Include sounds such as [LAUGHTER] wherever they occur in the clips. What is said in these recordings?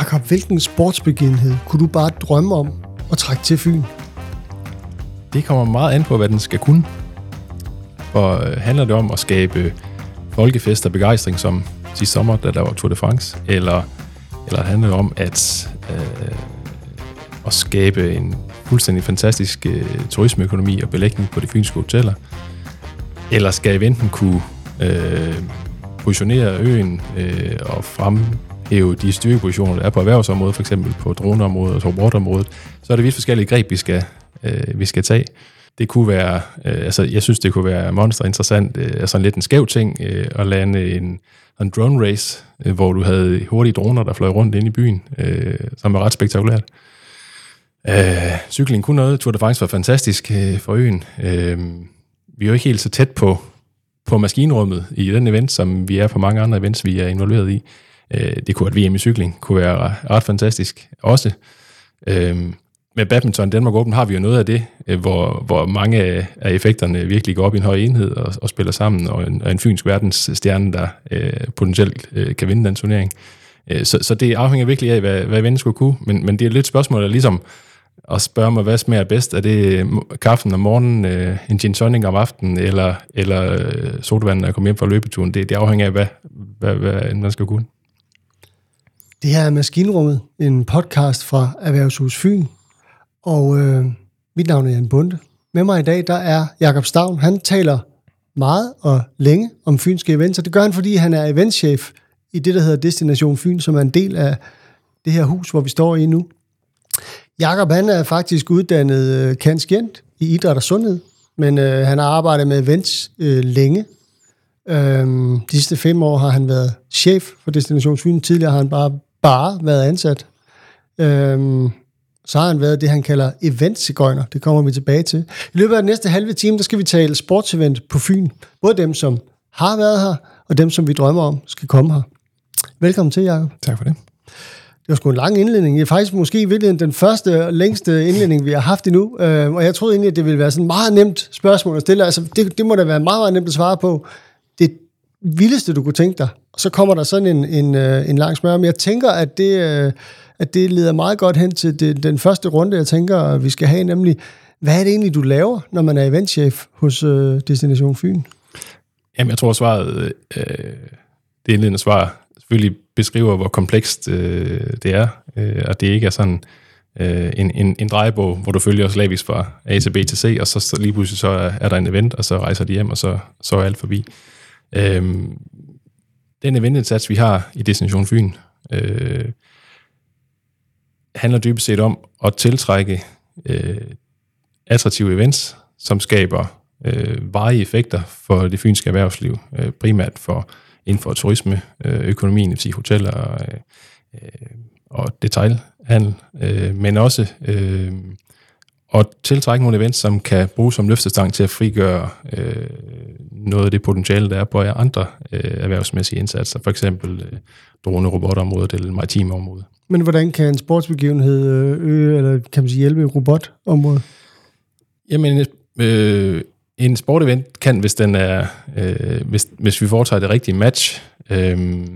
Jakob, hvilken sportsbegivenhed kunne du bare drømme om at trække til Fyn? Det kommer meget an på, hvad den skal kunne. For øh, handler det om at skabe folkefest og begejstring, som sidste sommer, da der var Tour de France, eller, eller handler det om at, øh, at skabe en fuldstændig fantastisk øh, turismeøkonomi og belægning på de fynske hoteller, eller skal eventen kunne øh, positionere øen øh, og hæve de styrkepositioner, der er på erhvervsområdet, for eksempel på droneområdet og robotområdet, så er det vidt forskellige greb, vi skal, øh, vi skal tage. Det kunne være, øh, altså jeg synes, det kunne være monster interessant, øh, altså en lidt en skæv ting, øh, at lande en, en drone race, øh, hvor du havde hurtige droner, der fløj rundt ind i byen, øh, som var ret spektakulært. Øh, cykling kunne noget, Tour de France var fantastisk øh, for øen. Øh, vi er jo ikke helt så tæt på, på maskinrummet i den event, som vi er på mange andre events, vi er involveret i. Øh, det kunne et VM i cykling kunne være ret fantastisk også. Øh, med badminton Danmark Open har vi jo noget af det, øh, hvor, hvor mange af effekterne virkelig går op i en høj enhed og, og spiller sammen, og en, og en fynsk verdensstjerne, der øh, potentielt øh, kan vinde den turnering. Øh, så, så det afhænger virkelig af, hvad, hvad vennen skulle kunne, men, men det er lidt spørgsmål, der ligesom at spørge mig, hvad smager bedst? Er det kaffen om morgenen, øh, en gin tonic om aftenen, eller, eller øh, sodavand, når jeg kommer hjem fra løbeturen? Det, det afhænger af, hvad, hvad, hvad man skal kunne. Det her er Maskinrummet, en podcast fra Erhvervshus Fyn, og øh, mit navn er Jan Bunde. Med mig i dag, der er Jakob Stavn. Han taler meget og længe om fynske events, og det gør han, fordi han er eventchef i det, der hedder Destination Fyn, som er en del af det her hus, hvor vi står i nu. Jakob han er faktisk uddannet øh, kanskjent i idræt og sundhed, men øh, han har arbejdet med events øh, længe. Øhm, de sidste fem år har han været chef for Destination Fyn. Tidligere har han bare, bare været ansat. Øhm, så har han været det, han kalder eventsigøjner. Det kommer vi tilbage til. I løbet af den næste halve time, der skal vi tale sportsevent på Fyn. Både dem, som har været her, og dem, som vi drømmer om, skal komme her. Velkommen til, Jacob. Tak for det. Det var sgu en lang indledning. Det er faktisk måske i virkeligheden den første og længste indledning, vi har haft endnu. Øh, og jeg troede egentlig, at det ville være sådan et meget nemt spørgsmål at stille. Altså, det, det må da være meget, meget nemt at svare på. Det vildeste, du kunne tænke dig. Og så kommer der sådan en, en, øh, en lang smør. Men jeg tænker, at det, øh, at det leder meget godt hen til det, den første runde, jeg tænker, vi skal have, nemlig, hvad er det egentlig, du laver, når man er eventchef hos øh, Destination Fyn? Jamen, jeg tror, svaret, øh, det indledende svar, selvfølgelig beskriver, hvor komplekst øh, det er, øh, og det ikke er sådan øh, en, en, en drejebog, hvor du følger slavisk fra A til B til C, og så, så lige pludselig så er, er der en event, og så rejser de hjem, og så, så er alt forbi. Øh, Øhm, den eventindsats, vi har i Destination Fyn, øh, handler dybest set om at tiltrække øh, attraktive events, som skaber øh, varige effekter for det fynske erhvervsliv, øh, primært for inden for turisme, øh, økonomien, det vil sige hoteller og, øh, og detailhandel, øh, men også øh, at tiltrække nogle events, som kan bruges som løftestang til at frigøre øh, noget af det potentiale, der er på andre øh, erhvervsmæssige indsatser, for eksempel øh, drone robotområdet eller maritime område. Men hvordan kan en sportsbegivenhed øge, eller kan man sige hjælpe robotområdet? Jamen, øh, en sportevent kan, hvis den er, øh, hvis, hvis vi foretager det rigtige match, øh,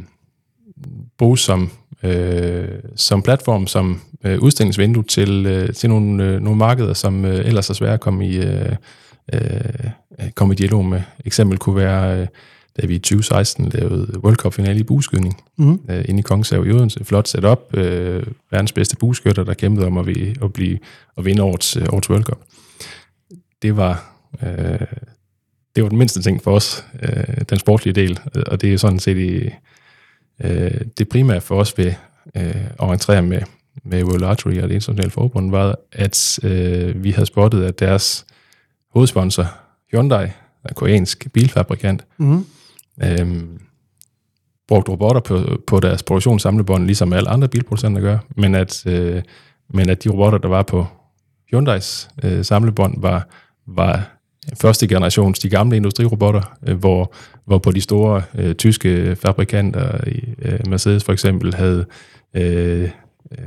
bruges som, øh, som platform, som øh, udstillingsvindue til, øh, til nogle, øh, nogle markeder, som øh, ellers er svære at komme i, øh, øh, komme i dialog med. Eksempel kunne være, øh, da vi i 2016 lavede World Cup-finale i bueskydning mm. øh, inde i Kongshav i Odense. Flot setup. Øh, verdens bedste bueskytter, der kæmpede om at, vi, at, blive, at vinde årets, øh, årets World Cup. Det var Øh, det var den mindste ting for os, øh, den sportlige del, og det er sådan set i, øh, det primære for os ved øh, at entrere med, med World Archery og det internationale forbund, var, at øh, vi havde spottet, at deres hovedsponsor, Hyundai, en koreansk bilfabrikant, mm. øh, brugte robotter på, på deres produktionssamlebånd, ligesom alle andre bilproducenter gør, men at, øh, men at de robotter, der var på Hyundais øh, samlebånd, var, var første generations, de gamle industrirobotter, øh, hvor, hvor på de store øh, tyske fabrikanter, øh, Mercedes for eksempel, havde øh, øh,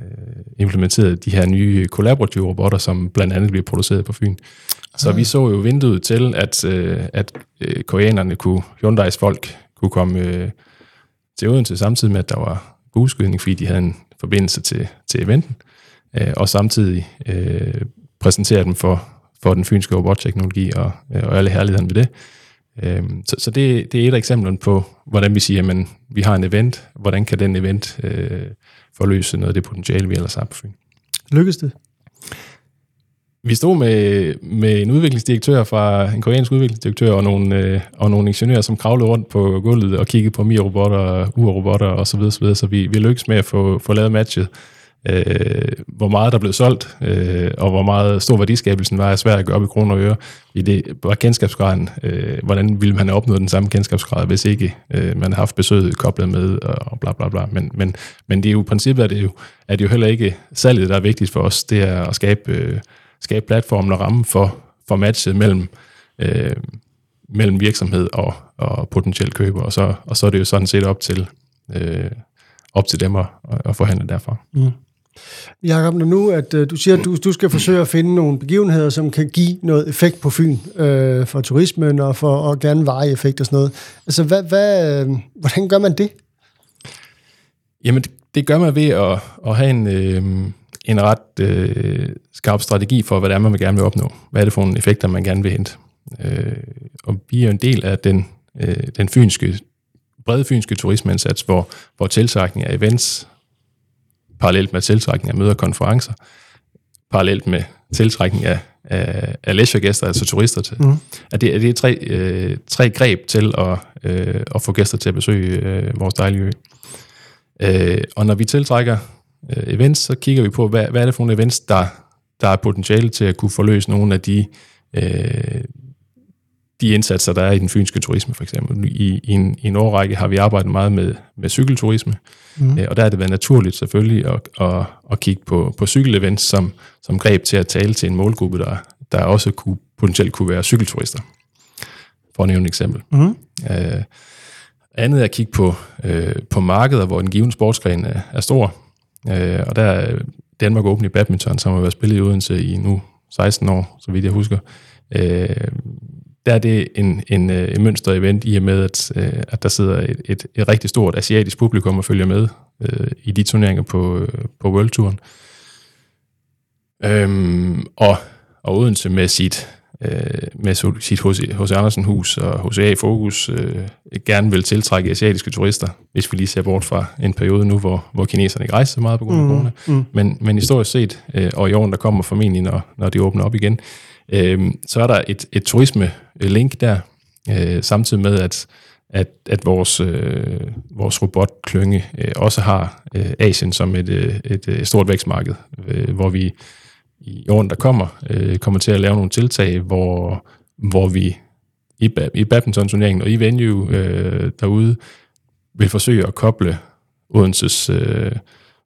implementeret de her nye kollaborative robotter, som blandt andet bliver produceret på Fyn. Så vi så jo vinduet til, at, øh, at øh, koreanerne kunne, Hyundai's folk, kunne komme øh, til Odense samtidig med, at der var bueskydning, fordi de havde en forbindelse til, til eventen, øh, og samtidig øh, præsentere dem for, for den fynske robotteknologi og, øh, og alle herlighederne ved det. Øh, så så det, det er et af eksemplerne på, hvordan vi siger, at vi har en event, hvordan kan den event øh, forløse noget af det potentiale, vi ellers har på Fyn. Lykkedes det? Vi stod med, med en udviklingsdirektør fra en koreansk udviklingsdirektør og nogle, øh, og nogle ingeniører, som kravlede rundt på gulvet og kiggede på Mi-robotter, UR-robotter og så videre, så, videre. så vi, vi lykkedes med at få, få lavet matchet. Øh, hvor meget der blev solgt, øh, og hvor meget stor værdiskabelsen var, er svært at gøre op i kroner og øre. I det var kendskabsgraden, øh, hvordan ville man have opnået den samme kendskabsgrad, hvis ikke øh, man har haft besøget koblet med, og bla bla bla. Men, men, men det er jo i princippet, at det jo, er det jo heller ikke salget, der er vigtigt for os. Det er at skabe... Øh, skabe platformen og rammen for, for matchet mellem, øh, mellem virksomhed og, og potentiel køber, og så, og så er det jo sådan set op til, øh, op til dem at, at forhandle derfra. Mm. Jakob, når nu at øh, du siger, at du, du skal forsøge at finde nogle begivenheder, som kan give noget effekt på Fyn øh, for turismen og for og gerne veje effekt og sådan noget. Altså, hvad, hvad, øh, hvordan gør man det? Jamen, det, det gør man ved at, at have en, øh, en ret øh, skarp strategi for, hvad det er, man vil gerne vil opnå. Hvad er det for nogle effekter, man gerne vil hente. Øh, og vi er en del af den, øh, den fynske, brede fynske turismeindsats, hvor, hvor tiltrækning af events, parallelt med tiltrækning af møder og konferencer, parallelt med tiltrækning af, af, af leisuregæster, altså turister til. Mm. At det, at det er tre, øh, tre greb til at, øh, at få gæster til at besøge øh, vores dejlige ø. Øh, og når vi tiltrækker øh, events, så kigger vi på, hvad, hvad er det for nogle events, der, der er potentiale til at kunne forløse nogle af de, øh, de indsatser, der er i den fynske turisme, for eksempel. I, i, en, i en årrække har vi arbejdet meget med, med cykelturisme, mm. øh, og der er det været naturligt selvfølgelig at, at, at kigge på, på cykelevents som, som greb til at tale til en målgruppe, der, der også kunne, potentielt kunne være cykelturister. For at nævne et eksempel. Mm. Øh, andet er at kigge på, øh, på markeder, hvor en given sportsgren er, er stor. Øh, og der er Danmark åben i badminton, som har været spillet i Odense i nu 16 år, så vidt jeg husker. Øh, der er det en, en, øh, en mønster-event i og med, at, øh, at der sidder et, et, et rigtig stort asiatisk publikum og følger med øh, i de turneringer på, på World Touren. Øhm, og, og Odense med sit øh, med sit H.C. Andersen hus og HCA Fokus øh, gerne vil tiltrække asiatiske turister, hvis vi lige ser bort fra en periode nu, hvor, hvor kineserne ikke rejser så meget på grund af mm, corona. Mm. Men, men historisk set, øh, og i åren, der kommer formentlig, når, når de åbner op igen, øh, Øhm, så er der et, et turisme-link der, øh, samtidig med, at at, at vores, øh, vores robotklynge øh, også har øh, Asien som et, øh, et, et stort vækstmarked, øh, hvor vi i årene, der kommer, øh, kommer til at lave nogle tiltag, hvor, hvor vi i, i badminton-turneringen og i venue øh, derude vil forsøge at koble Odenses, øh,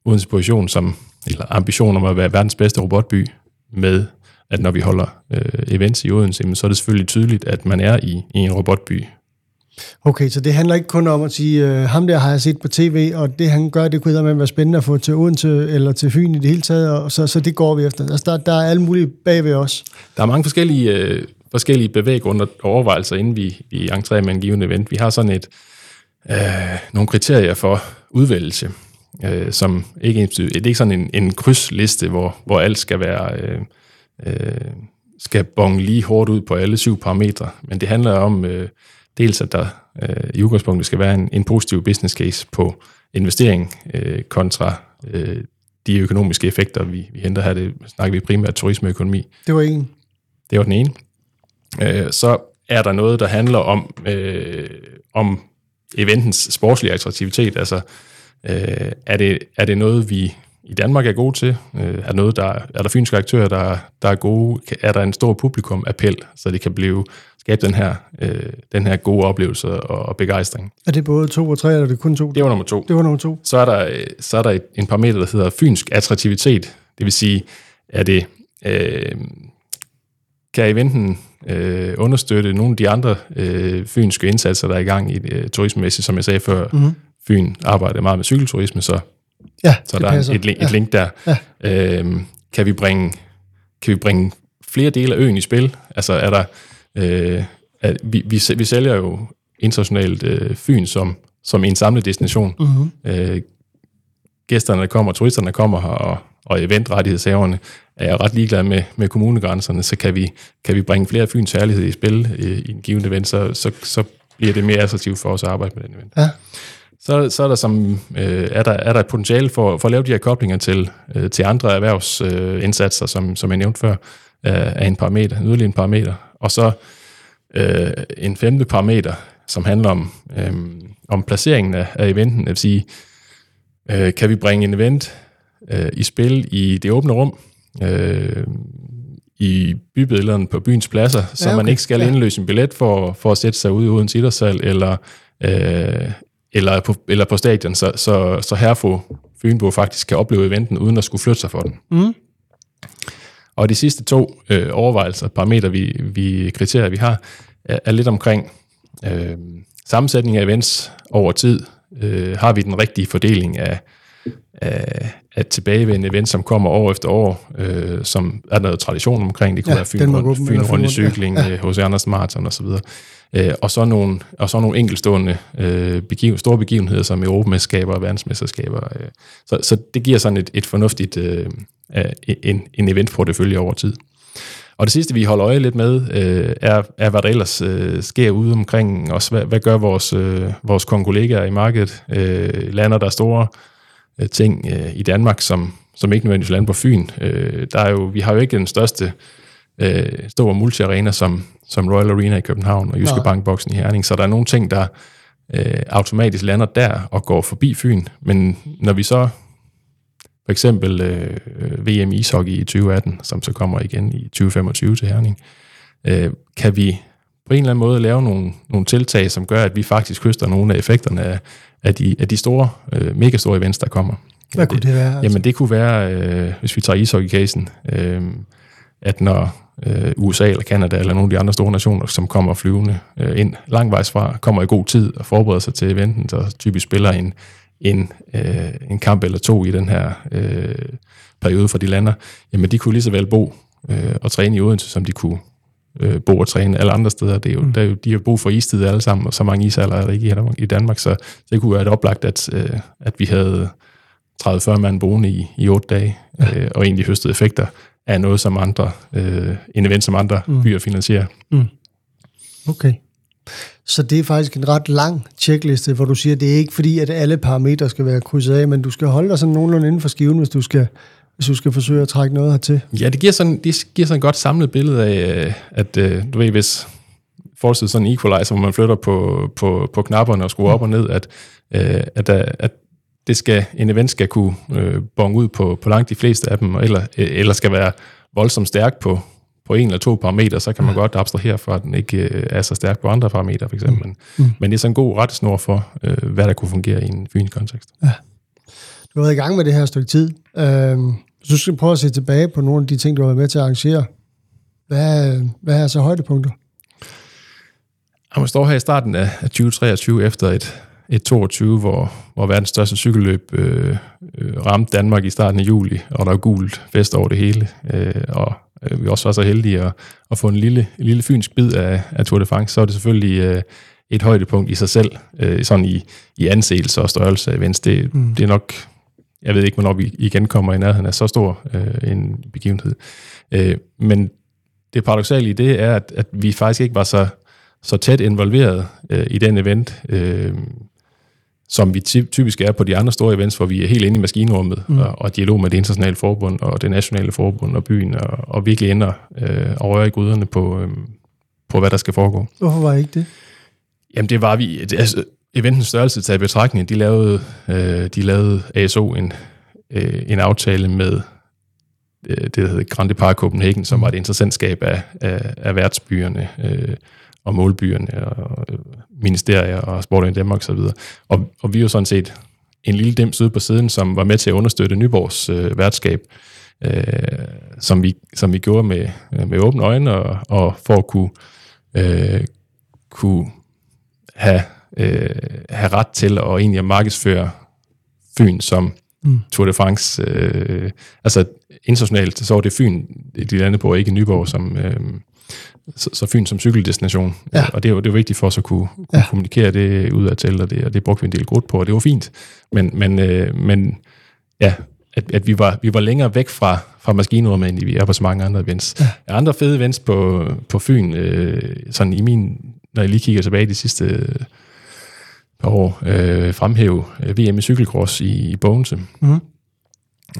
Odenses position som, eller ambition om at være verdens bedste robotby med, at når vi holder øh, events i Odense, så er det selvfølgelig tydeligt, at man er i, i en robotby Okay, så det handler ikke kun om at sige, øh, ham der har jeg set på tv, og det han gør, det kunne med være spændende at få til Odense eller til Fyn i det hele taget, og så, så det går vi efter. Altså, der, der er alle mulige bagved os. Der er mange forskellige, øh, forskellige bevæggrunde og overvejelser, inden vi, vi entrerer med en given event. Vi har sådan et, øh, nogle kriterier for udvælgelse, øh, som ikke, det er ikke sådan en, en krydsliste, hvor, hvor alt skal være... Øh, øh, skal bonge lige hårdt ud på alle syv parametre, men det handler om... Øh, dels at der øh, i udgangspunktet skal være en, en positiv business case på investering øh, kontra øh, de økonomiske effekter, vi, vi henter her. Det snakker vi primært turismeøkonomi. Det var en. Det var den ene. Øh, så er der noget, der handler om, øh, om eventens sportslige attraktivitet. Altså, øh, er, det, er det noget, vi i Danmark er gode til? Øh, er, noget, der, er der fynske aktører, der, der er gode? Er der en stor publikum appel, så det kan blive skabe den her, øh, den her gode oplevelse og, og begejstring. Er det både to og tre, eller er det kun to? Det var nummer to. Det var nummer to. Så er der, så er der et, en parameter, der hedder fynsk attraktivitet. Det vil sige, er det, øh, kan eventen øh, understøtte nogle af de andre øh, fynske indsatser, der er i gang i øh, turismemæssigt, som jeg sagde før. Mm-hmm. Fyn arbejder meget med cykelturisme, så, ja, så der passer. er et, et, et link der. Ja. Øh, kan, vi bringe, kan vi bringe flere dele af øen i spil? Altså er der Øh, at vi, vi, vi sælger jo internationalt øh, Fyn som, som en samlet destination. Mm-hmm. Øh, gæsterne, der kommer, turisterne, der kommer her, og, og eventrettighedshaverne, er jeg ret ligeglad med, med kommunegrænserne, så kan vi, kan vi bringe flere Fyns særlighed i spil øh, i en given event, så, så, så bliver det mere attraktivt for os at arbejde med den event. Ja. Så, så er, der som, øh, er, der, er der et potentiale for, for at lave de her koblinger til, øh, til andre erhvervsindsatser, øh, som, som jeg nævnte før, øh, af en parameter, en yderligere en parameter. Og så øh, en femte parameter, som handler om, øh, om placeringen af, af eventen, det vil sige, øh, kan vi bringe en event øh, i spil i det åbne rum, øh, i bybillederne på byens pladser, så ja, okay. man ikke skal ja. indløse en billet for, for at sætte sig ude uden sittersal, eller, øh, eller, på, eller på stadion, så, så, så herfru Fynbo faktisk kan opleve eventen, uden at skulle flytte sig for den. Mm. Og de sidste to øh, overvejelser, parametre, vi, vi, kriterier, vi har, er, er lidt omkring øh, sammensætning af events over tid. Øh, har vi den rigtige fordeling af, af, af tilbagevendende events, som kommer år efter år, øh, som er noget tradition omkring. Det kunne ja, være Fyn, rundt, Fyn rundt i cykling, ja. ja. hos Anders Marathon osv. Øh, og så nogle, og så nogle enkelstående øh, begiv, store begivenheder som Europamesterskaber og verdensmesterskaber. Øh. Så, så det giver sådan et, et fornuftigt øh, en, en eventportefølje over tid. Og det sidste, vi holder øje lidt med, øh, er, er, hvad der ellers øh, sker ude omkring os. Hvad, hvad gør vores, øh, vores kollegaer i markedet? Øh, lander der store øh, ting øh, i Danmark, som, som ikke nødvendigvis lander på Fyn. Øh, der er jo, vi har jo ikke den største øh, store multiarena som, som Royal Arena i København og Jyske ja. Bankboksen i Herning, så der er nogle ting, der øh, automatisk lander der og går forbi Fyn. Men når vi så for eksempel øh, VM ishockey i 2018, som så kommer igen i 2025 til Herning, øh, kan vi på en eller anden måde lave nogle, nogle tiltag, som gør, at vi faktisk høster nogle af effekterne af, af, de, af de store, øh, mega store events, der kommer. Hvad kunne det være? Altså? Jamen det kunne være, øh, hvis vi tager ishockey-casen, øh, at når øh, USA eller Kanada eller nogle af de andre store nationer, som kommer flyvende øh, ind langvejs fra, kommer i god tid og forbereder sig til eventen, så typisk spiller en, en, øh, en kamp eller to i den her øh, periode for de lander, jamen de kunne lige så vel bo øh, og træne i Odense, som de kunne øh, bo og træne alle andre steder. Det er jo, mm. der er jo, de har brug for istid alle sammen, og så mange isaller er der ikke i Danmark, så det kunne være et oplagt, at, øh, at vi havde 30-40 mand boende i, i 8 dage, ja. øh, og egentlig høstede effekter af noget, som andre, øh, en event, som andre mm. byer finansierer. Mm. Okay. Så det er faktisk en ret lang checkliste, hvor du siger, at det er ikke fordi, at alle parametre skal være krydset af, men du skal holde dig sådan nogenlunde inden for skiven, hvis du skal, hvis du skal forsøge at trække noget hertil. Ja, det giver sådan, det giver sådan et godt samlet billede af, øh, at øh, du ved, hvis fortsætter sådan en equalizer, hvor man flytter på, på, på knapperne og skruer op og ned, at, øh, at, at det skal, en event skal kunne øh, bonge ud på, på langt de fleste af dem, eller, eller skal være voldsomt stærk på, på en eller to parametre, så kan man ja. godt abstrahere fra, at den ikke øh, er så stærk på andre parametre, for eksempel. Mm. Men, men det er sådan en god rettesnor for, øh, hvad der kunne fungere i en fyns kontekst. Ja. Du har været i gang med det her stykke tid. Øh, hvis du skal prøve at se tilbage på nogle af de ting, du har været med til at arrangere, hvad, hvad er så højdepunkter? Jeg står her i starten af 2023 efter et, et 22, hvor, hvor verdens største cykelløb øh, øh, ramte Danmark i starten af juli, og der er gult fest over det hele. Øh, og øh, vi også var så heldige at, at få en lille, en lille fynsk bid af, af Tour de France, så er det selvfølgelig øh, et højdepunkt i sig selv, øh, sådan i, i anseelse og størrelse af events. Det, mm. det er nok, jeg ved ikke, hvornår vi igen kommer i nærheden af så stor øh, en begivenhed. Øh, men det paradoxale i det er, at, at vi faktisk ikke var så, så tæt involveret øh, i den event. Øh, som vi typisk er på de andre store events, hvor vi er helt inde i maskinrummet mm. og, og dialog med det internationale forbund og det nationale forbund og byen, og, og virkelig ender øh, og rører i gryderne på, øh, på, hvad der skal foregå. Hvorfor var I ikke det? Jamen det var vi, altså, eventens størrelse taget i betragtning, de lavede, øh, de lavede ASO en, øh, en aftale med øh, det, der hedder Grande Park Copenhagen, som var et interessentskab af, af, af værtsbyerne, øh, og målbyerne og øh, ministerier og Sport i Danmark osv. Og, og vi er jo sådan set en lille dem ude på siden, som var med til at understøtte Nyborgs øh, værtskab, øh, som, vi, som vi gjorde med, øh, med åbne øjne, og, og for at kunne, øh, kunne have, øh, have ret til at egentlig markedsføre Fyn som mm. Tour de France. Øh, altså internationalt, så var det Fyn, de landede på, ikke Nyborg, som, øh, så, så Fyn som cykeldestination. Ja. Og det jo det er vigtigt for os at kunne, kunne ja. kommunikere det ud af til, og det, og det brugte vi en del grund på, og det var fint. Men, men, øh, men ja, at, at vi, var, vi var længere væk fra, fra maskinrummet, end vi er på så mange andre events. Ja. Andre fede events på, på Fyn, øh, sådan i min, når jeg lige kigger tilbage de sidste par år, øh, fremhæve øh, VM i cykelcross i, i Bogense, mm.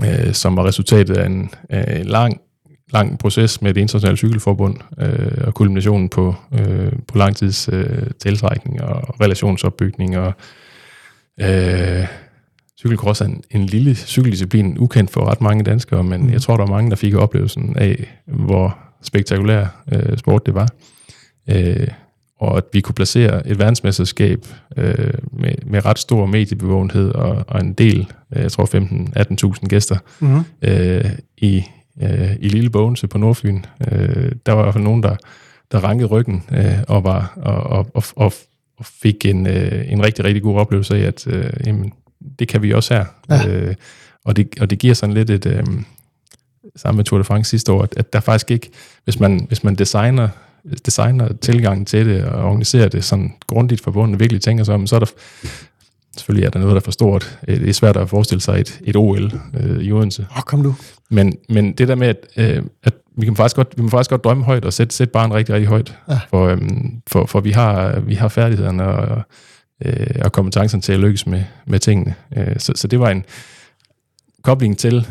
øh, som var resultatet af en, af en lang, lang proces med det internationale cykelforbund, øh, og kulminationen på, øh, på lang tids øh, tiltrækning og relationsopbygning og øh, cykelcross er en, en lille cykeldisciplin, ukendt for ret mange danskere, men mm. jeg tror, der er mange, der fik oplevelsen af, hvor spektakulær øh, sport det var. Øh, og at vi kunne placere et verdensmesterskab øh, med, med ret stor mediebevågenhed og, og en del, øh, jeg tror 15-18.000 gæster, mm. øh, i, øh, i Lille Bogense på Nordfyn. Øh, der var i hvert fald nogen, der, der rankede ryggen øh, og, var, og, og, og, og, og fik en, øh, en rigtig, rigtig god oplevelse af, at øh, jamen, det kan vi også her. Ja. Øh, og, det, og det giver sådan lidt et... Øh, sammen med Tour de France sidste år, at, at der faktisk ikke, hvis man, hvis man designer, designer tilgangen til det og organiserer det sådan grundigt forbundet og virkelig tænker sig om, så er der selvfølgelig er der noget, der er for stort. Øh, det er svært at forestille sig et, et OL øh, i Odense. Åh, oh, kom du. Men, men det der med, at, øh, at vi kan faktisk godt, vi må faktisk godt drømme højt og sætte, sætte barn rigtig, rigtig højt. Ja. For, øhm, for, for vi, har, vi har færdighederne og, øh, og kompetencen til at lykkes med, med tingene. Øh, så, så det var en kobling til,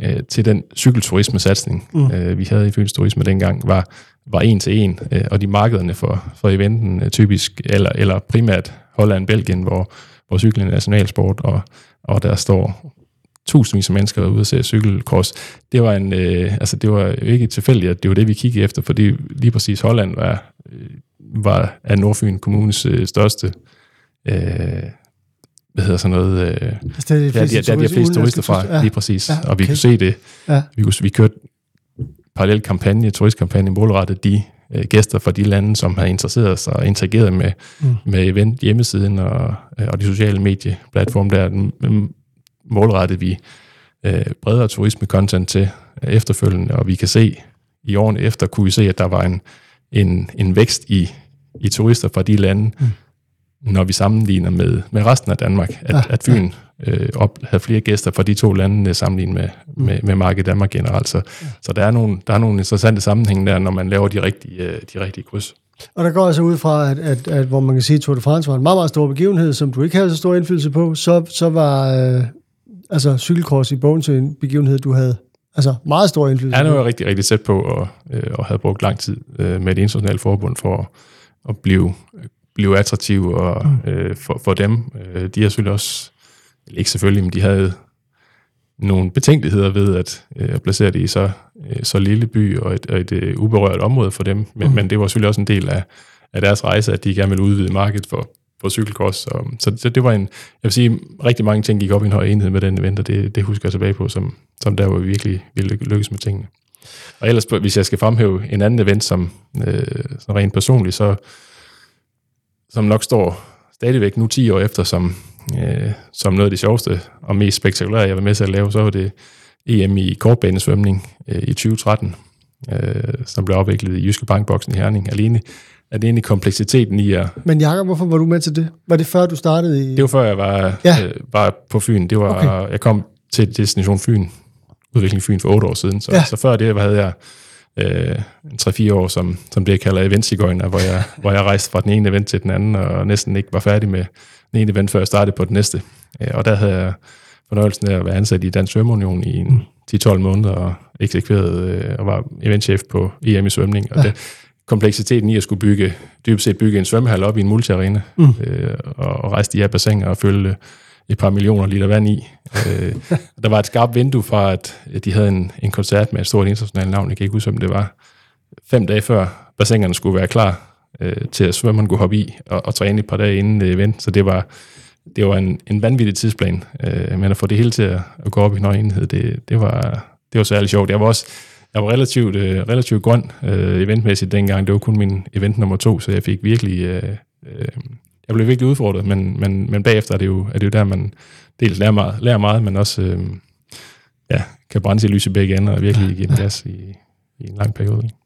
øh, til den cykelturisme-satsning, mm. øh, vi havde i Fyns Turisme dengang, var, var en til en, øh, og de markederne for, for eventen øh, typisk, eller, eller primært Holland, Belgien, hvor, hvor cyklen er nationalsport, og, og der står tusindvis af mennesker ude og se cykelkross. Det var, en, øh, altså det var jo ikke tilfældigt, at det var det, vi kiggede efter, fordi lige præcis Holland var, øh, var af Nordfyn Kommunes øh, største øh, hvad hedder sådan noget, øh, altså, det er de fleste, der, der, der, de fleste turister fra, ja. lige præcis, ja, okay. og vi kunne se det. Ja. Vi, kunne, vi kørte parallel kampagne, turistkampagne, målrettet de øh, gæster fra de lande, som har interesseret sig og interageret med, mm. med event hjemmesiden og, øh, og de sociale medieplatforme der, målrettet vi øh, bredere turisme-content til efterfølgende, og vi kan se, i årene efter kunne vi se, at der var en, en, en vækst i, i turister fra de lande, mm. når vi sammenligner med, med resten af Danmark, at, ja, at Fyn øh, op, havde flere gæster fra de to lande øh, sammenlignet med, mm. med, med markedet Danmark generelt. Så, ja. så der, er nogle, der er nogle interessante sammenhænge der, når man laver de rigtige, øh, de rigtige kryds. Og der går altså ud fra, at, at, at hvor man kan sige, at Tour de France var en meget, meget stor begivenhed, som du ikke havde så stor indflydelse på, så, så var øh, altså, cykelkors i bogen til en begivenhed, du havde altså meget stor indflydelse Ja, det var rigtig, rigtig tæt på, og, øh, og havde brugt lang tid øh, med et internationalt forbund for at, at blive blive attraktive og, mm. øh, for, for dem. Øh, de har selvfølgelig også, ikke selvfølgelig, men de havde nogle betænkeligheder ved at øh, placere det i så, øh, så lille by og et, og et øh, uberørt område for dem. Men, mm. men det var selvfølgelig også en del af, af deres rejse, at de gerne ville udvide markedet for, for cykelkors. Så, så, så det var en, jeg vil sige, rigtig mange ting gik op i en høj enhed med den event, og det, det husker jeg tilbage på, som, som der, hvor vi virkelig ville lykkes med tingene. Og ellers, hvis jeg skal fremhæve en anden event, som, øh, som rent personligt, så, som nok står stadigvæk nu 10 år efter, som, øh, som noget af det sjoveste og mest spektakulære, jeg var med til at lave, så var det EM i kortbanesvømning øh, i 2013, øh, som blev afviklet i Jyske Bankboksen i Herning. Alene, alene kompleksiteten i at... Men Jacob, hvorfor var du med til det? Var det før, du startede i... Det var før, jeg var, ja. øh, var på Fyn. Det var, okay. Jeg kom til Destination Fyn, udvikling Fyn for otte år siden. Så, ja. så før det havde jeg øh, 3-4 år, som, som det jeg kalder eventsigøjner, hvor jeg, hvor jeg rejste fra den ene event til den anden, og næsten ikke var færdig med den ene event, før jeg startede på den næste. Øh, og der havde jeg fornøjelsen af at være ansat i Dansk Svømmeunion i en 10-12 måneder, og eksekveret øh, og var eventchef på EM i svømning. Og ja. det, kompleksiteten i at skulle bygge, dybest set bygge en svømmehal op i en multiarena, mm. øh, og, og rejse de her bassiner og følge et par millioner liter vand i. Øh, der var et skarpt vindue fra, at de havde en, en koncert med et stort internationalt navn, jeg kan ikke huske, om det var, fem dage før bassinerne skulle være klar øh, til at svømmerne kunne hoppe i og, og træne et par dage inden event, så det var, det var en, en vanvittig tidsplan. Øh, men at få det hele til at, at gå op i en enhed, det, det, var, det var særlig sjovt. Jeg var også jeg var relativt, øh, relativt grøn øh, eventmæssigt dengang. Det var kun min event nummer to, så jeg fik virkelig øh, øh, jeg blev virkelig udfordret, men, men, men bagefter er det, jo, er det jo der, man dels lærer meget, lærer meget men også øh, ja, kan brænde sig lys i begge ender og virkelig give gas i, i en lang periode. Ikke?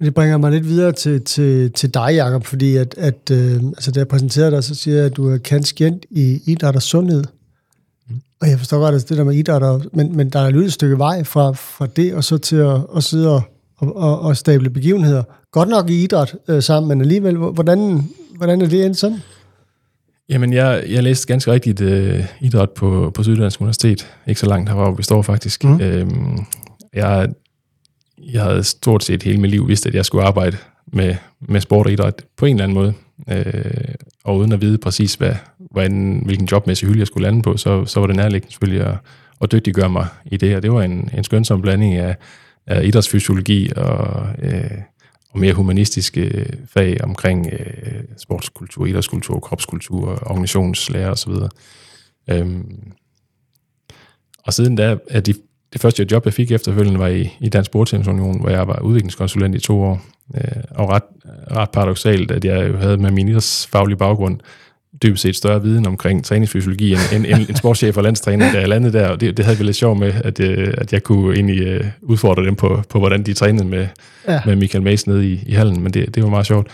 Det bringer mig lidt videre til, til, til dig, Jacob, fordi at, at øh, altså, da jeg præsenterede dig, så siger jeg, at du er kendt i idræt og sundhed. Og jeg forstår godt, at det der med idræt, og, men, men der er et stykke vej fra, fra det, og så til at, at sidde og, og, og stable begivenheder. Godt nok i idræt øh, sammen, men alligevel, hvordan, hvordan er det endt sådan? Jamen, jeg, jeg læste ganske rigtigt øh, idræt på, på Syddansk Universitet. Ikke så langt hvor vi står faktisk. Mm. Øhm, jeg, jeg havde stort set hele mit liv vidst, at jeg skulle arbejde med, med sport og idræt på en eller anden måde. Øh, og uden at vide præcis, hvad, hvordan, hvilken jobmæssig hylde jeg skulle lande på, så, så var det nærliggende selvfølgelig at, at dygtiggøre mig i det. Og det var en, en skønsom blanding af, af idrætsfysiologi og, øh, og mere humanistiske fag omkring øh, sportskultur, idrætskultur, kropskultur, organisationslære osv. Øhm, og siden da, er de, det første job, jeg fik efterfølgende, var i, i Dansk Sportsunion, hvor jeg var udviklingskonsulent i to år. Øh, og ret, ret paradoxalt, at jeg jo havde med min idrætsfaglige baggrund dybest set større viden omkring træningsfysiologi end, end, end en sportschef og landstræner, jeg landede der, og det, det havde vi lidt sjov med, at, øh, at jeg kunne egentlig uh, udfordre dem på, på, hvordan de trænede med, ja. med Michael Mays nede i, i hallen, men det, det var meget sjovt.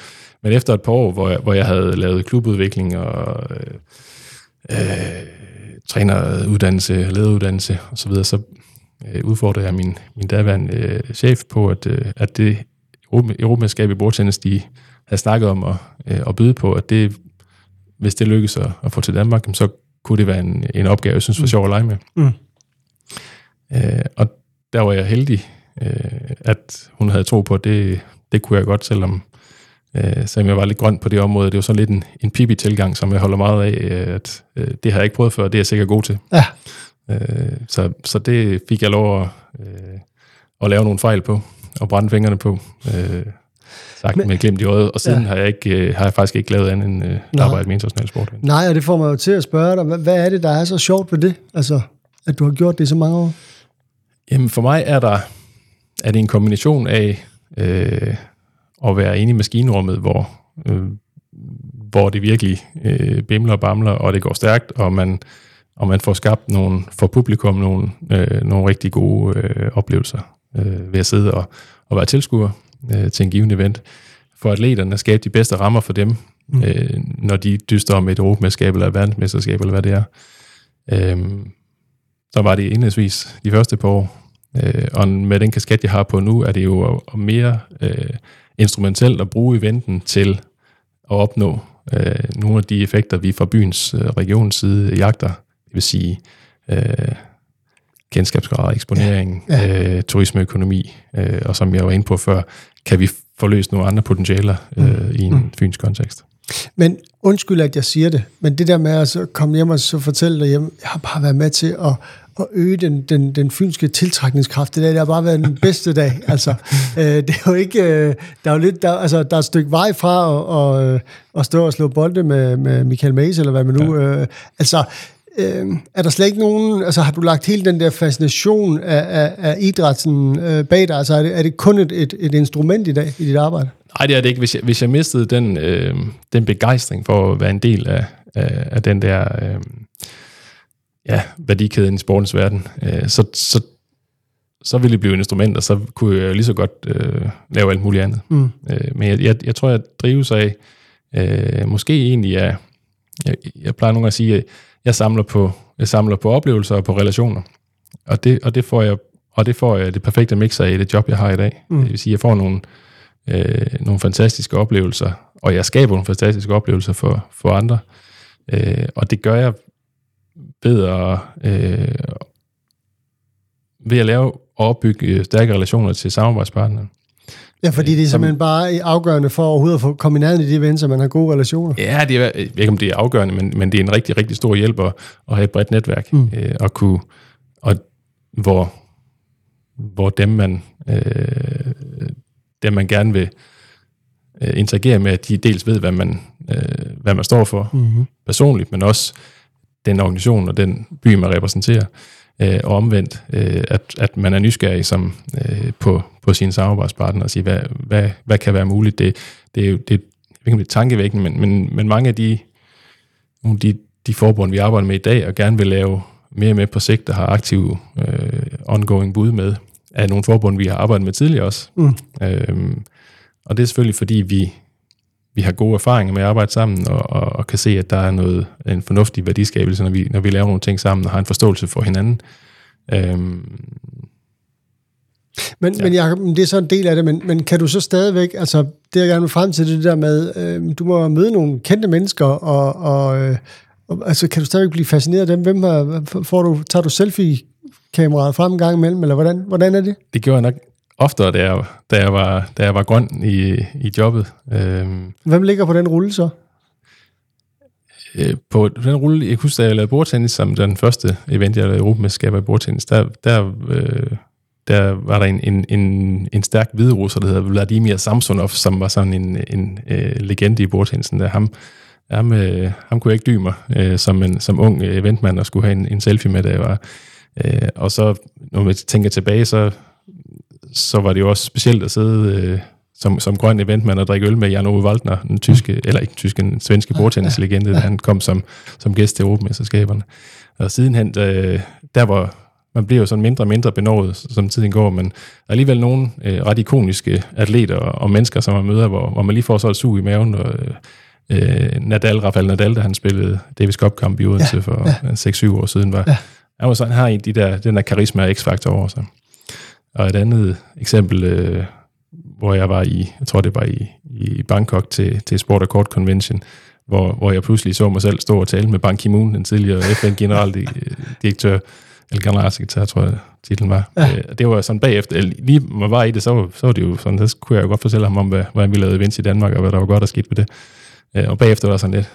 Men efter et par år, hvor jeg, hvor jeg havde lavet klubudvikling og øh, øh, træneruddannelse, lederuddannelse osv., så, så øh, udfordrede jeg min, min daværende øh, chef på, at, øh, at det Europamesterskab i bordtennis, de havde snakket om at, øh, at byde på, at det hvis det lykkes at, at få til Danmark, så kunne det være en, en opgave, jeg synes var mm. sjov at lege med. Mm. Øh, og der var jeg heldig, øh, at hun havde tro på, at det, det kunne jeg godt, selvom, øh, selvom jeg var lidt grøn på det område. Det var sådan lidt en, en pipi-tilgang, som jeg holder meget af, øh, at øh, det har jeg ikke prøvet før, det er jeg sikkert god til. Ja. Øh, så, så det fik jeg lov at, øh, at lave nogle fejl på, og brænde fingrene på. Øh, sagt Men, med glemt i øjet, og siden ja. har, jeg ikke, øh, har jeg faktisk ikke lavet andet end øh, arbejde med international sport. Nej, og det får mig jo til at spørge dig, hvad, hvad er det, der er så sjovt ved det? Altså, at du har gjort det i så mange år? Jamen for mig er der er det en kombination af øh, at være inde i maskinrummet, hvor, øh, hvor det virkelig øh, bimler og bamler, og det går stærkt, og man, og man får skabt nogle, for publikum nogle, øh, nogle rigtig gode øh, oplevelser øh, ved at sidde og, og være tilskuer øh, til en given event, for atleterne at skabe de bedste rammer for dem, mm. øh, når de dyster om et europamesterskab eller et verdensmesterskab, eller hvad det er. Øh, så var det indlægsvis de første par år. Øh, og med den kasket, jeg har på nu, er det jo mere øh, instrumentelt at bruge eventen til at opnå øh, nogle af de effekter, vi fra byens øh, regions side jagter. Vil sige øh, kendskabsgrad, eksponering, ja. Ja. Øh, turismeøkonomi, øh, og som jeg var inde på før, kan vi få løst nogle andre potentialer øh, mm. i en mm. fyns kontekst. Men undskyld, at jeg siger det, men det der med at så komme hjem og så fortælle dig hjem, jeg har bare været med til at, at øge den, den, den fynske tiltrækningskraft. Det, der, det har bare været den bedste dag. [LAUGHS] Altså, øh, det er jo ikke, øh, der er jo lidt, der, altså, der er et stykke vej fra at, at, at stå og slå bolde med, med Michael Mays, eller hvad man nu... Ja. Øh, altså, øh, er der slet ikke nogen, altså har du lagt hele den der fascination af, af, af idrætten øh, bag dig? Altså er det, er det kun et, et, et instrument i dag i dit arbejde? Nej, det er det ikke. Hvis jeg, hvis jeg mistede den, øh, den begejstring for at være en del af, af, af den der øh, ja, værdikæden i sportens verden, øh, så, så, så ville det blive et instrument, og så kunne jeg lige så godt øh, lave alt muligt andet. Mm. Øh, men jeg, jeg, jeg tror, jeg drives af, øh, måske egentlig af, jeg, jeg plejer nogle gange at sige, at jeg samler på, jeg samler på oplevelser og på relationer. Og det, og det får jeg og det får jeg det perfekte mix af i det job, jeg har i dag. Mm. Det vil sige, jeg får nogle, øh, nogle fantastiske oplevelser, og jeg skaber nogle fantastiske oplevelser for, for andre. Øh, og det gør jeg ved at, øh, ved at lave og opbygge stærke relationer til samarbejdspartnere. Ja, fordi det er simpelthen bare afgørende for overhovedet at få komme i nærheden i de events, at man har gode relationer. Ja, det er, jeg ved ikke, om det er afgørende, men, men det er en rigtig, rigtig stor hjælp at, at have et bredt netværk, mm. øh, og kunne, og hvor, hvor dem, man, øh, dem, man gerne vil øh, interagere med, de dels ved, hvad man, øh, hvad man står for mm-hmm. personligt, men også den organisation og den by, man repræsenterer øh, og omvendt, øh, at, at man er nysgerrig som, øh, på, på sine samarbejdspartnere og sige, hvad, hvad, hvad kan være muligt. Det, det er jo det, det er tankevækkende, men, men, men mange af de, nogle af de, de forbund, vi arbejder med i dag, og gerne vil lave mere med på sigt, der har aktive øh, ongoing bud med, er nogle forbund, vi har arbejdet med tidligere også. Mm. Øhm, og det er selvfølgelig, fordi vi, vi har gode erfaringer med at arbejde sammen, og, og, og kan se, at der er noget, en fornuftig værdiskabelse, når vi, når vi laver nogle ting sammen, og har en forståelse for hinanden. Øhm, Men, ja. men Jacob, det er så en del af det, men, men kan du så stadigvæk, altså det jeg gerne vil frem til, det der med, øh, du må møde nogle kendte mennesker, og, og, øh, og altså kan du stadigvæk blive fascineret af dem? Hvem har, får du, tager du selfie-kameraet frem en gang imellem, eller hvordan, hvordan er det? det gjorde jeg nok oftere, da jeg, da jeg, var, da jeg var grøn i, i jobbet. Øhm, Hvem ligger på den rulle så? øh, på den rulle, jeg husker, da jeg lavede bordtennis, som den første event, jeg lavede Europamesterskaber i bordtennis, der, der, øh, der var der en, en, en, en stærk hviderusser, der hedder Vladimir Samsonov, som var sådan en, en øh, legende i bordtennisen. Der ham, ham, øh, ham kunne jeg ikke dybe mig øh, som, en, som ung øh, eventmand og skulle have en, en selfie med, da jeg var. Øh, og så, når man tænker tilbage, så, så var det jo også specielt at sidde øh, som, som grøn eventmand og drikke øl med Jan Ove Waldner, den tyske, eller ikke den tyske, den svenske bordtennislegende, da han kom som, som gæst til Europamesterskaberne. Og sidenhen, øh, der var, man bliver jo sådan mindre og mindre benådet, som tiden går, men der er alligevel nogle øh, ret ikoniske atleter og, og mennesker, som man møder, hvor, hvor man lige får så et sug i maven, og øh, Nadal, Rafael Nadal, da han spillede Davis Cup-kamp i Odense ja, for ja. 6-7 år siden, var, ja. han var sådan, har en de der, den der karisma og x-faktor over sig. Og et andet eksempel, øh, hvor jeg var i, jeg tror det var i, i Bangkok til, til Sport og Court Convention, hvor, hvor jeg pludselig så mig selv stå og tale med Ban Ki-moon, den tidligere FN-generaldirektør, eller generalsekretær, tror jeg titlen var. Ja. Øh, det var sådan bagefter, lige man var i det, så, så var det jo sådan, så kunne jeg jo godt fortælle ham om, hvad, hvordan vi lavede events i Danmark, og hvad der var godt at skidt ved det. Øh, og bagefter var der sådan lidt,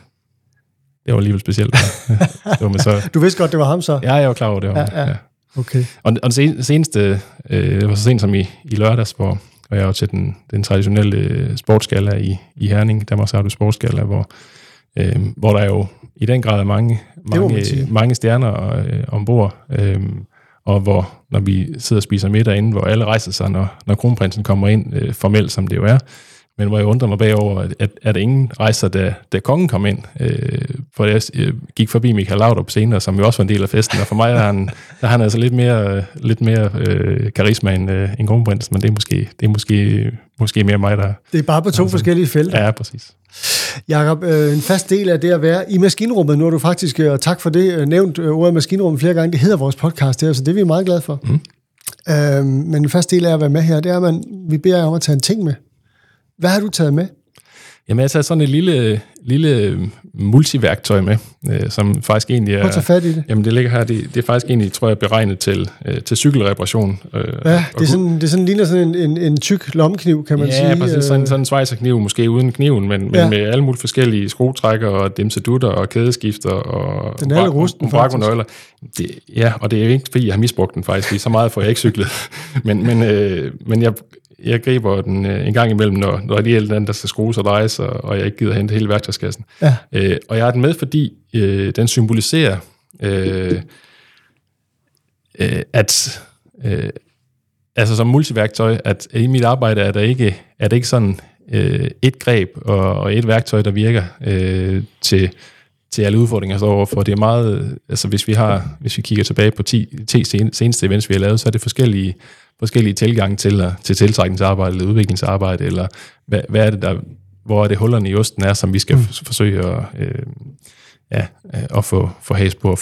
det var alligevel specielt. [LAUGHS] det var så, du vidste godt, det var ham så? Ja, jeg var klar over det. Var, ja, ja. ja. Okay. Og, og det seneste, øh, det var så sent som i, i lørdags, hvor, hvor jeg var til den, den traditionelle øh, sportsgala i, i Herning, Danmarks Radio Sportsgala, hvor, øh, hvor der jo i den grad er mange, mange, mange stjerner øh, ombord, øh, og hvor, når vi sidder og spiser middag inde, hvor alle rejser sig, når, når kronprinsen kommer ind, øh, formelt som det jo er, men hvor jeg undrer mig bagover, at, at, ingen rejser, da, da kongen kom ind. Øh, for jeg øh, gik forbi Michael Laudrup senere, som jo også var en del af festen, og for mig er han, der [LAUGHS] er han altså lidt mere, lidt mere øh, karisma end, øh, end kronprins, men det er, måske, det er måske, måske mere mig, der... Det er bare på to altså, forskellige felter. Ja, præcis. Jakob, øh, en fast del af det at være i maskinrummet, nu har du faktisk, øh, og tak for det, øh, nævnt øh, ordet maskinrum flere gange, det hedder vores podcast her, så det er vi meget glade for. Mm. Øh, men en fast del af at være med her, det er, at man, vi beder jer om at tage en ting med. Hvad har du taget med? Jamen, jeg har taget sådan et lille, lille multiværktøj med, øh, som faktisk egentlig er... Prøv at tage fat i det. Jamen, det ligger her. Det, det er faktisk egentlig, tror jeg, beregnet til, øh, til cykelreparation. Øh, ja, det, er sådan, det er sådan, ligner sådan en, en, en tyk lommekniv, kan man ja, sige. Ja, præcis. Sådan, sådan en svejserkniv, måske uden kniven, men, men ja. med alle mulige forskellige skruetrækker og dimsedutter og kædeskifter og... Den er alle rusten, faktisk. Det, ja, og det er jo ikke, fordi jeg har misbrugt den faktisk, så meget får jeg ikke cyklet. [LAUGHS] men, men, øh, men jeg, jeg griber den øh, en gang imellem, når, når det er den, der skal skrues og drejes, og, og jeg ikke gider hente hele værktøjskassen. Ja. Øh, og jeg har den med, fordi øh, den symboliserer, øh, øh, at øh, altså som multiværktøj, at i mit arbejde er der ikke, er det ikke sådan øh, et greb og, og et værktøj, der virker øh, til, til alle udfordringer, jeg står overfor. Det er meget, altså hvis vi har, hvis vi kigger tilbage på 10, 10 seneste events, vi har lavet, så er det forskellige forskellige tilgange til, til tiltrækningsarbejde eller udviklingsarbejde, eller hvad, hvad er det, der, hvor er det hullerne i osten er, som vi skal mm. forsøge at, øh, ja, at få, få has på og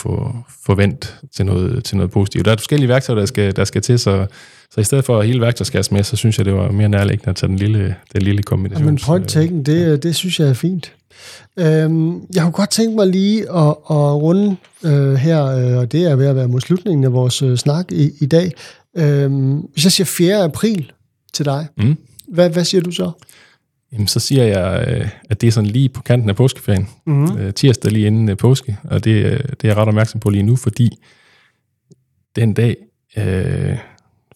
få, vendt til noget, til noget positivt. Der er forskellige værktøjer, der skal, der skal til, så, så i stedet for hele værktøjskassen med, så synes jeg, det var mere nærliggende at tage den lille, den lille kombination. Men point taken, det, det synes jeg er fint. Øhm, jeg kunne godt tænke mig lige at, at runde øh, her, øh, og det er ved at være mod slutningen af vores øh, snak i, i dag, Øhm, hvis jeg siger 4. april til dig, mm. hvad, hvad siger du så? Jamen, så siger jeg, øh, at det er sådan lige på kanten af påskeferien. Mm. Tirsdag lige inden øh, påske, og det, det er jeg ret opmærksom på lige nu, fordi den dag øh,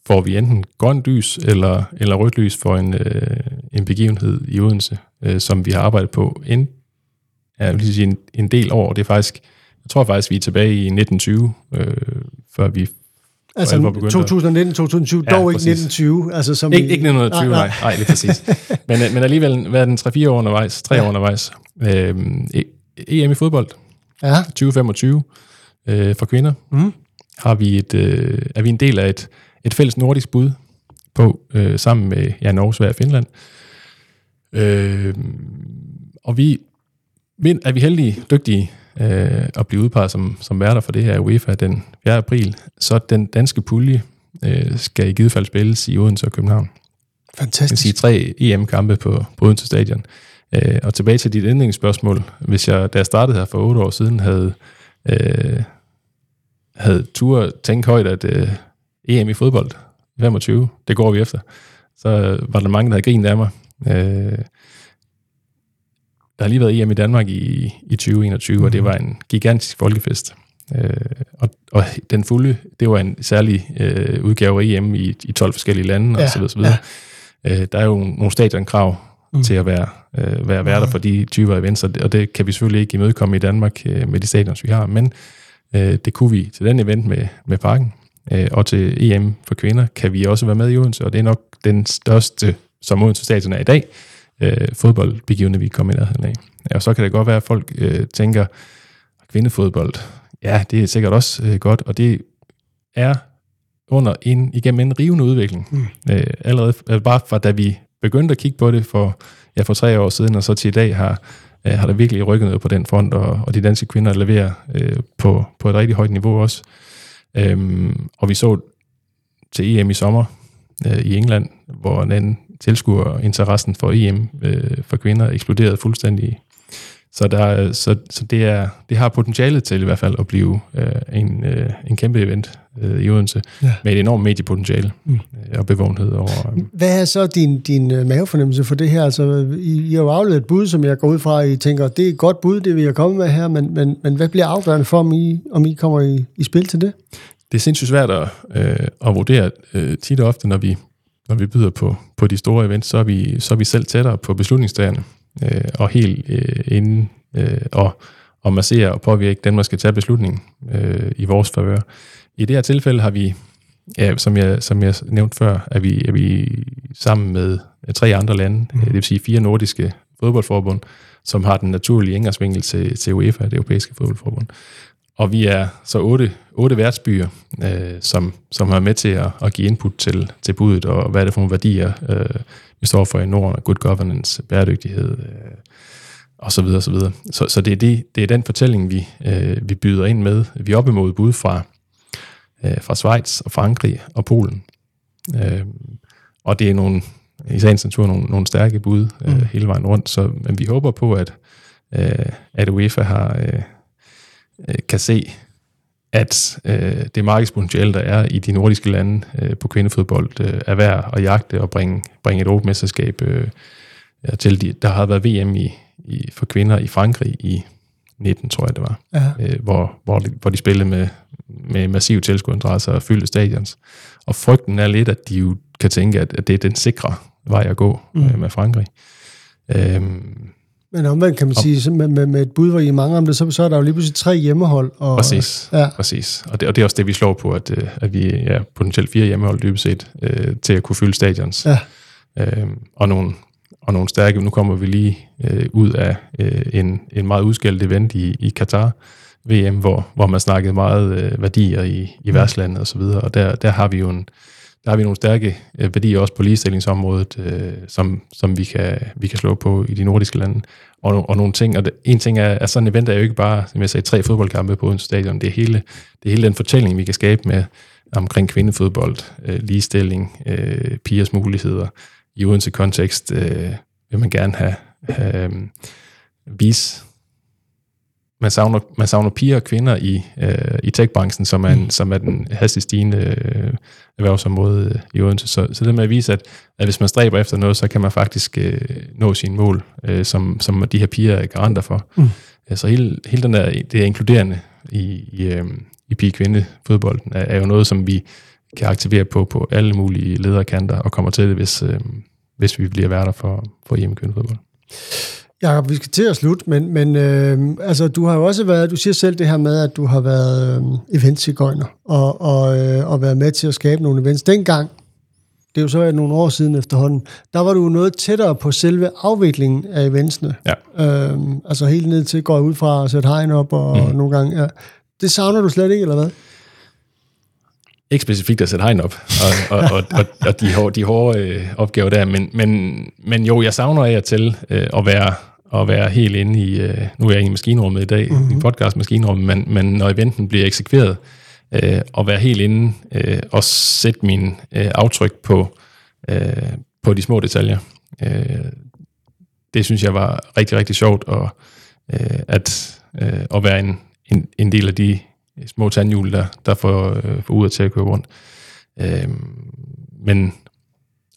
får vi enten grønt lys eller, eller rødt lys for en, øh, en begivenhed i Odense, øh, som vi har arbejdet på en, ja, vil sige en, en del år. Det er faktisk, jeg tror faktisk, vi er tilbage i 1920, øh, før vi Altså 2019-2020, ja, dog ikke 1920. Altså, som ikke, i, ikke 1920, nej, nej. nej, lige præcis. [LAUGHS] men, øh, men alligevel, er den 3-4 år undervejs, 3 ja. år undervejs. Øhm, EM i fodbold, ja. 2025 øh, for kvinder, mm. har vi et, øh, er vi en del af et, et fælles nordisk bud på, øh, sammen med ja, Norge, Sverige og Finland. Øh, og vi er vi heldige, dygtige øh, at blive udpeget som, som værter for det her UEFA den 4. april, så den danske pulje øh, skal i givet fald spilles i Odense og København. Fantastisk. Det sige tre EM-kampe på, på Odense Stadion. Øh, og tilbage til dit indlægningsspørgsmål. Hvis jeg, da jeg startede her for otte år siden, havde, øh, havde tur tænkt højt, at øh, EM i fodbold, 25, det går vi efter, så var der mange, der havde grinet af mig. Øh, der har lige været EM i Danmark i, i 2021, mm. og det mhm. var en gigantisk folkefest. Øh, og, og den fulde, det var en særlig øh, udgave af EM i, i 12 forskellige lande, ja, og så videre. Så videre. Ja. Øh, der er jo nogle stadionkrav mm. til at være, øh, være værter for de typer events, og det kan vi selvfølgelig ikke imødekomme i Danmark øh, med de stadions, vi har, men øh, det kunne vi til den event med, med parken, øh, og til EM for kvinder kan vi også være med i Odense, og det er nok den største, som Odense Stadion er i dag, øh, fodboldbegivende, vi kommer i nærheden af. Ja, og så kan det godt være, at folk øh, tænker, kvindefodbold, ja, det er sikkert også øh, godt, og det er under en, igennem en rivende udvikling. Mm. Øh, allerede øh, bare fra da vi begyndte at kigge på det for, ja, for tre år siden, og så til i dag har, øh, har der virkelig rykket noget på den front, og, og de danske kvinder leverer øh, på, på et rigtig højt niveau også. Øhm, og vi så til EM i sommer øh, i England, hvor den tilskuerinteressen for EM øh, for kvinder eksploderede fuldstændig så, der, så, så det, er, det har potentiale til i hvert fald at blive øh, en, øh, en kæmpe event øh, i Odense, ja. med et enormt mediepotentiale mm. øh, og bevågenhed over... Øh. Hvad er så din, din øh, mavefornemmelse for det her? Altså, I, I har jo afledt et bud, som jeg går ud fra, I tænker, det er et godt bud, det vi har kommet med her, men, men, men hvad bliver afgørende for, om I, om I kommer i, i spil til det? Det er sindssygt svært at, øh, at vurdere øh, tit og ofte, når vi, når vi byder på, på de store events, så er vi, så er vi selv tættere på beslutningstagerne øh, og helt øh, inden øh, og, og massere og påvirke den, der skal tage beslutningen øh, i vores favør. I det her tilfælde har vi, ja, som, jeg, som jeg nævnte før, er vi, er vi sammen med tre andre lande, mm. det vil sige fire nordiske fodboldforbund, som har den naturlige indgangsvinkel til, til UEFA, det europæiske fodboldforbund. Og vi er så otte, otte værtsbyer, øh, som, som har med til at, at give input til, til budet, og hvad er det for nogle værdier, øh, vi står for i Norden, good governance, bæredygtighed, øh, og så videre, så videre. Så, så det, er det, det er den fortælling, vi, øh, vi byder ind med. Vi er op imod bud fra, øh, fra Schweiz og Frankrig og Polen. Øh, og det er nogle, i sagens natur nogle, nogle stærke bud øh, mm. hele vejen rundt, så men vi håber på, at, øh, at UEFA har, øh, øh kan se, at øh, det markedspotentiale, der er i de nordiske lande øh, på kvindefodbold, øh, er værd at jagte og bringe, bringe et åbent øh, til. De, der har været VM i, i, for kvinder i Frankrig i 19, tror jeg det var, øh, hvor, hvor, de, hvor de spillede med, med massiv tilskuerinteresse og fyldte stadions. Og frygten er lidt, at de jo kan tænke, at, at det er den sikre vej at gå mm. øh, med Frankrig. Øhm, men omvendt kan man og, sige, med, med, med et bud, hvor I mange om det, så, så er der jo lige pludselig tre hjemmehold. Og, præcis, ja. præcis. Og det, og det er også det, vi slår på, at, øh, at vi er ja, potentielt fire hjemmehold dybest set øh, til at kunne fylde stadions. Ja. Øhm, og nogle, og nogle stærke, nu kommer vi lige øh, ud af øh, en, en meget udskældt event i, i Katar, VM, hvor, hvor man snakkede meget øh, værdier i, i mm. værtslandet og så videre, og der, der har vi jo en, der har vi nogle stærke øh, værdier også på ligestillingsområdet, øh, som, som vi, kan, vi kan slå på i de nordiske lande. Og, og nogle ting, og det, en ting er, at sådan en event er jo ikke bare, som jeg sagde, tre fodboldkampe på en stadion, det er hele, det er hele den fortælling, vi kan skabe med omkring kvindefodbold, øh, ligestilling, øh, pigers muligheder, i Odense kontekst øh, vil man gerne have, have øh, vise man savner, man savner piger og kvinder i, øh, i tech-branchen, som er, en, mm. som er den hastigt stigende øh, erhvervsområde øh, i Odense. Så, så det med at vise, at, at hvis man stræber efter noget, så kan man faktisk øh, nå sine mål, øh, som, som de her piger er garanter for. Mm. Så hele, hele den der, det er inkluderende i, i, øh, i pige-kvinde fodbolden, er, er jo noget, som vi kan aktivere på på alle mulige lederkanter, og kommer til det, hvis, øh, hvis vi bliver værter for, for hjemmekvindefodbold. Jakob, vi skal til at slutte, men, men øh, altså, du har jo også været, du siger selv det her med, at du har været øh, eventsigøjner og, og, øh, og været med til at skabe nogle events. Dengang, det er jo så nogle år siden efterhånden, der var du noget tættere på selve afviklingen af eventsene. Ja. Øh, altså helt ned til gå ud fra at sætte hegn op og mm. nogle gange. Ja. Det savner du slet ikke, eller hvad? ikke specifikt at sætte hegn op, og, og, og, og, og de hårde, de hårde øh, opgaver der, men, men, men jo, jeg savner af til øh, at være at være helt inde i, øh, nu er jeg inde i maskinrummet i dag, Mhm. mm-hmm. i podcast maskinrummet, men, men når eventen bliver eksekveret, øh, at være helt inde øh, og sætte min øh, aftryk på, øh, på de små detaljer. Øh, det synes jeg var rigtig, rigtig sjovt, og øh, at, øh, at være en, en, en del af de små tandhjul, der, der får, øh, får ud til at køre rundt. Øh, men,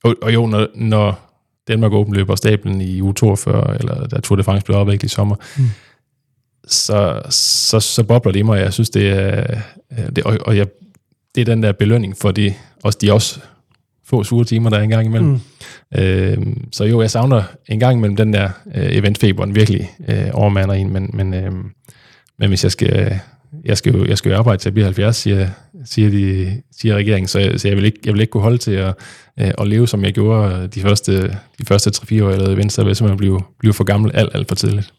og, og jo, når, når Danmark Open løber stablen i uge 42, eller da Tour de France blev afviklet i sommer, mm. så, så, så bobler det i mig. Jeg synes, det er, øh, det, og, og jeg, det er den der belønning for de, også de også få sure timer, der er en gang imellem. Mm. Øh, så jo, jeg savner en gang imellem den der øh, eventfeberen virkelig øh, overmander en, men, men, øh, men hvis jeg skal, jeg skal jo, jeg skal jo arbejde til at blive 70, siger, siger, de, siger regeringen, så, så jeg, vil ikke, jeg vil ikke kunne holde til at, øh, at leve, som jeg gjorde de første, de første 3-4 år, jeg lavede event, så vil jeg simpelthen blive, blive for gammel alt, alt for tidligt.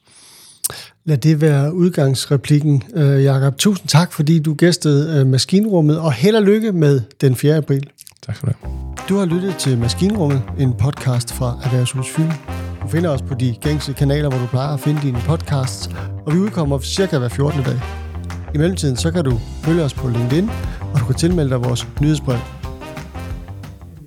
Lad det være udgangsreplikken, øh, Jakob. Tusind tak, fordi du gæstede øh, Maskinrummet, og held og lykke med den 4. april. Tak skal du have. Du har lyttet til Maskinrummet, en podcast fra Erhvervshus Fyn. Du finder os på de gængse kanaler, hvor du plejer at finde dine podcasts, og vi udkommer cirka hver 14. dag. I mellemtiden så kan du følge os på LinkedIn, og du kan tilmelde dig vores nyhedsbrev.